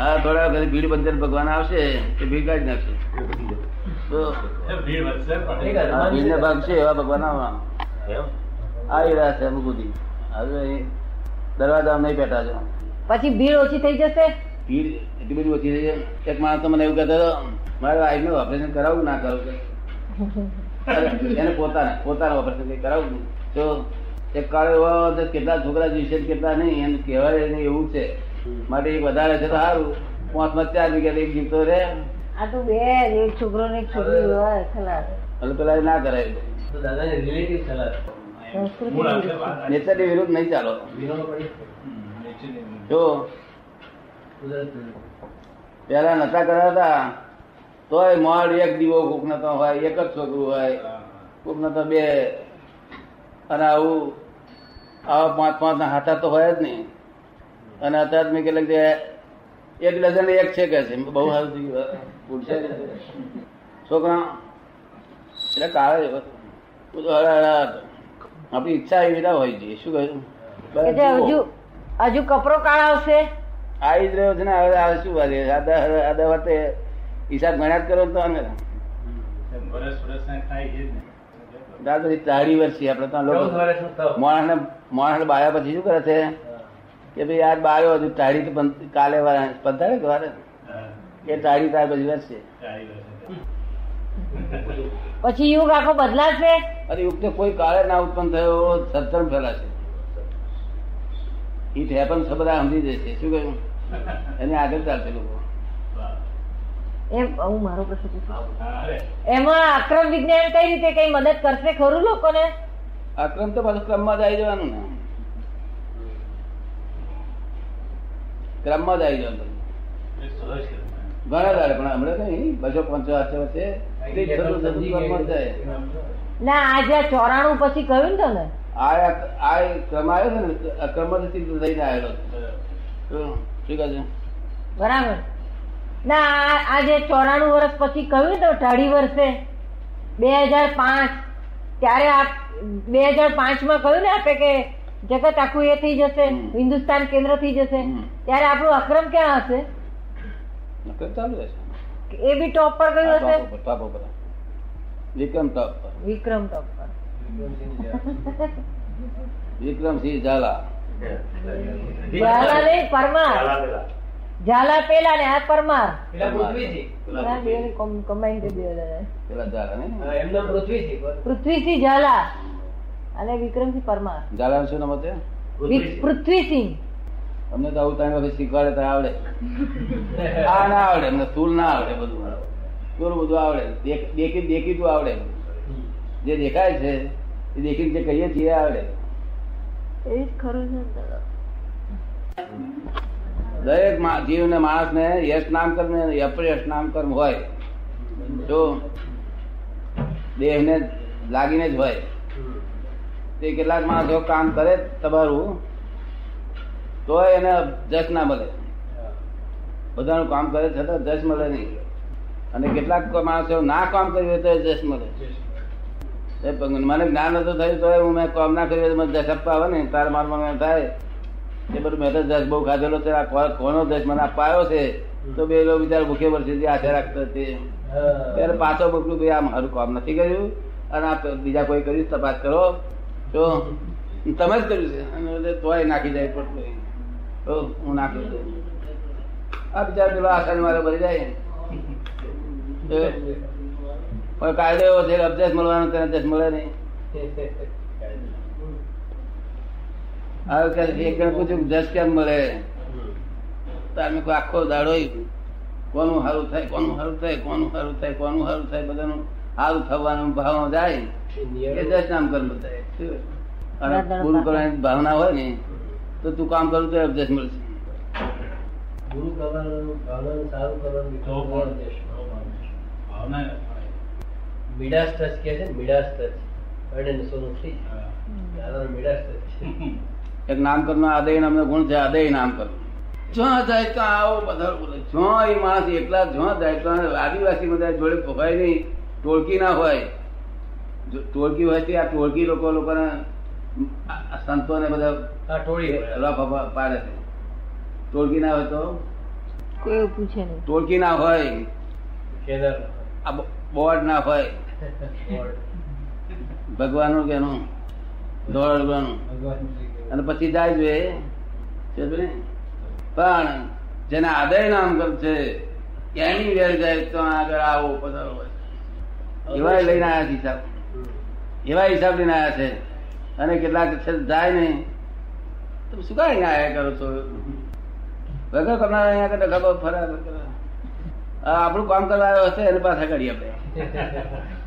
હા થોડા વખત ભીડ બંધન ભગવાન આવશે તે ભીડ કાઢી નાખશે. તો ભીડ ને ભાગશે એવા ભગવાન આવવા આવી રહ્યા છે અમુક સુધી. હવે દરવાજા નહીં બેઠા છો. પછી ભીડ ઓછી થઈ જશે? ભીડ એટલી બધી ઓછી થઈ જશે. એક માણસ તો મને એવું કહેતો મારે વાઈફનું ઓપરેશન કરાવવું ના કરાવવું એને પોતાને પોતાનું ઓપરેશન કરાવું તો એક કાળો એવા કેટલા છોકરા જીવશે ને કેટલા નહીં એમ કહેવાય નહીં એવું છે. માટે એક વધારે છે તો સારું. પાંચમાં ચાર વીઘા એક જીવતો રે આ તો બે એક છોકરો ને એક છોકરી હોય ખલાસ. એટલે પેલા ના કરાય. વિરુદ્ધ નહીં ચાલો. જો. પેલા નતા કરાતા તોય મોડ એક દીવો કોક તો હોય એક જ છોકરું હોય. કોક તો બે. અને આવું આવા પાંચ પાંચ ના હાથા તો હોય જ નહીં. અને અત્યારે મેં કેટલાક જે એક ડઝન એક છે કે છે. બહુ સારું થઈ ગયું પૂછે છોકરા એટલે કાળે જ હળા હળા આપણી ઈચ્છા એવી ના હોય છે. શું કહ્યું કે હજુ હજુ કપરો કાળ આવશે? આવી જ રહ્યો છે ને હવે આ શું વાત છે? આ દ- આ વખતે હિસાબ ગણ્યા કરો તો અમે ના ને દાદા ચાળી વર્ષથી આપણે ત્યાં લોકો માણસને માણસને બાયા પછી શું કરે છે? કે ભાઈ યાર બાયો હજુ ટાળી તો કાલે પધારે કે વારે? એ ટાળી તાર પછી વર્ષે પછી યુગ આખો બદલાશે? અરે યુગ તો કોઈ કાળે ના ઉત્પન્ન થયો સત્તર ફેલાશે. ઇટ હેપન બધા સમજી જશે શું કહ્યું? એને આગળ ચાલશે લોકો. એમ હું મારો પ્રશ્ન પૂછું એમાં અક્રમ વિજ્ઞાન કઈ રીતે કઈ મદદ કરશે ખરું લોકોને? આક્રમ તો પાછું ક્રમમાં જ આવી જવાનું ને. ક્રમમાં જ આવી જવાનું. ઘણા દાડે પણ હમણાં કઈ બસો પંચો આઠસો વચ્ચે ના આ ચોરાણું પછી કહ્યું ને તમે આ આ ક્રમ આવ્યો છે ને ક્રમ લઈને થઈને આવેલો ઠીક શું કહે છે? બરાબર. ના આ- આ ચોરાણું વર્ષ પછી કહ્યું તો અઢાડી વર્ષે? બે હજાર પાંચ. ત્યારે આપ બે હજાર પાંચમાં કહ્યું ને આપે કે જગત આખું એ થઈ જશે હિન્દુસ્તાન કેન્દ્ર થઈ જશે. ત્યારે આપણું અક્રમ ક્યાં હશે? નકર ચાલુ રહેશે. એ બી ટોપ પર ગયું હશે? ટોપ વિક્રમ ટોપ પર. વિક્રમ ટોપ પર. વિક્રમસિંહ ઝાલા. ઝાલા નહીં પરમાર. ઝાલા પેલા. ને આ પરમાર. પેલા પૃથ્વીજી. ના, બે કોમ- combine કરી. પેલા ઝાલા ને? એમનો પૃથ્વીસિંહ ઝાલા. અને વિક્રમસિંહ પરમાર. ઝાલા શું નામ હતું? પૃથ્વીસિંહ. અમને તો આવું ત્રણ વખત શીખવાડે તો આવડે. આ ના આવડે અમને સ્થૂલ ના આવડે બધું. થોડું બધું આવડે? દેખી દેખીતું આવડે. જે દેખાય છે એ દેખીને જે કહીએ છીએ આવડે. એ જ ખરું છે. દરેક જીવને માણસને યશ નામ કર્મ ને અપયશ નામ કર્મ હોય. જો દેહને લાગીને જ હોય. તે કેટલાક માણસો કામ કરે તમારું તો એને જશ ના મળે. બધાનું કામ કરે છતાં જશ મળે નહીં. અને કેટલાક માણસો ના કામ કર્યું તો જશ મળે. મને જ્ઞાન નતું થયું તો હું મેં કામ ના કર્યું મને જશ આપવા આવે ને તાર મારમાં મને થાય. એ બધું મેં તો જશ બહુ ખાધેલો છે. કોનો જશ મને અપાયો છે? તો બે લોકો બિચાર ભૂખે વર્ષે આશા રાખતા તે. ત્યારે પાછો બગડું ભાઈ આ મારું કામ નથી કર્યું. અને આ બીજા કોઈ કર્યું તપાસ કરો. તો તમે જ કર્યું છે. અને તોય નાખી જાય પટલું તો હું નાખી દઉં આ બિચારા પેલો આસાની મારે ભરી જાય. પણ કાયદો એવો છે અભ્યાસ મળવાનો તેને અભ્યાસ મળે નહીં. હવે એક જણ પૂછ્યું જસ કેમ મળે? તાર મેં આખો દાડો કોનું સારું થાય, કોનું સારું થાય, કોનું સારું થાય, કોનું સારું થાય, બધાનું સારું થવાનું ભાવ જાય એ દસ નામ કર્મ થાય? અને પૂરું કરવાની ભાવના હોય ને તો તું કામ કરું તો અભ્યાસ મળશે. ગુરુ કરવાનું ભાવનાનું સારું કરવાનું ભાવના મિડાસ ટચ કે છે ને, ટચ અડે સોનું થઈ હા. ટચ એક નામ આદય નામનો ગુણ છે આદય નામ કર્મ જ્યાં જાય ત્યાં આવો બધા બોલે. જ્યાં એ માણસ એકલા જ્યાં જાય ત્યાં આદિવાસી બધા જોડે ભોગાય નહીં. ટોળકી ના હોય જો ટોળકી હોય તે આ ટોળકી લોકો લોકોને સંતોને બધા ટોળી. પાડે છે. ટોળકી ના હોય તો? કોઈ પૂછે નહીં. ટોળકી ના હોય આ બોર્ડ ના હોય. ભગવાનનું કેનું દોડવાનું અને પછી જાય જોઈએ પણ જેને આદય નામ કર છે એની વેર જાય તો આગળ આવો પધારો હોય. એવા લઈને આવ્યા છે હિસાબ. એવા હિસાબ લઈને આવ્યા છે. અને કેટલાક છે, જાય નહીં. તમે શું કાંઈ આવ્યા કરો છો? વગર કરનાર અહીંયા કરતા ખબર ફરા આપણું કામ કરવા આવ્યો હશે, એને પાછા કરીએ આપણે.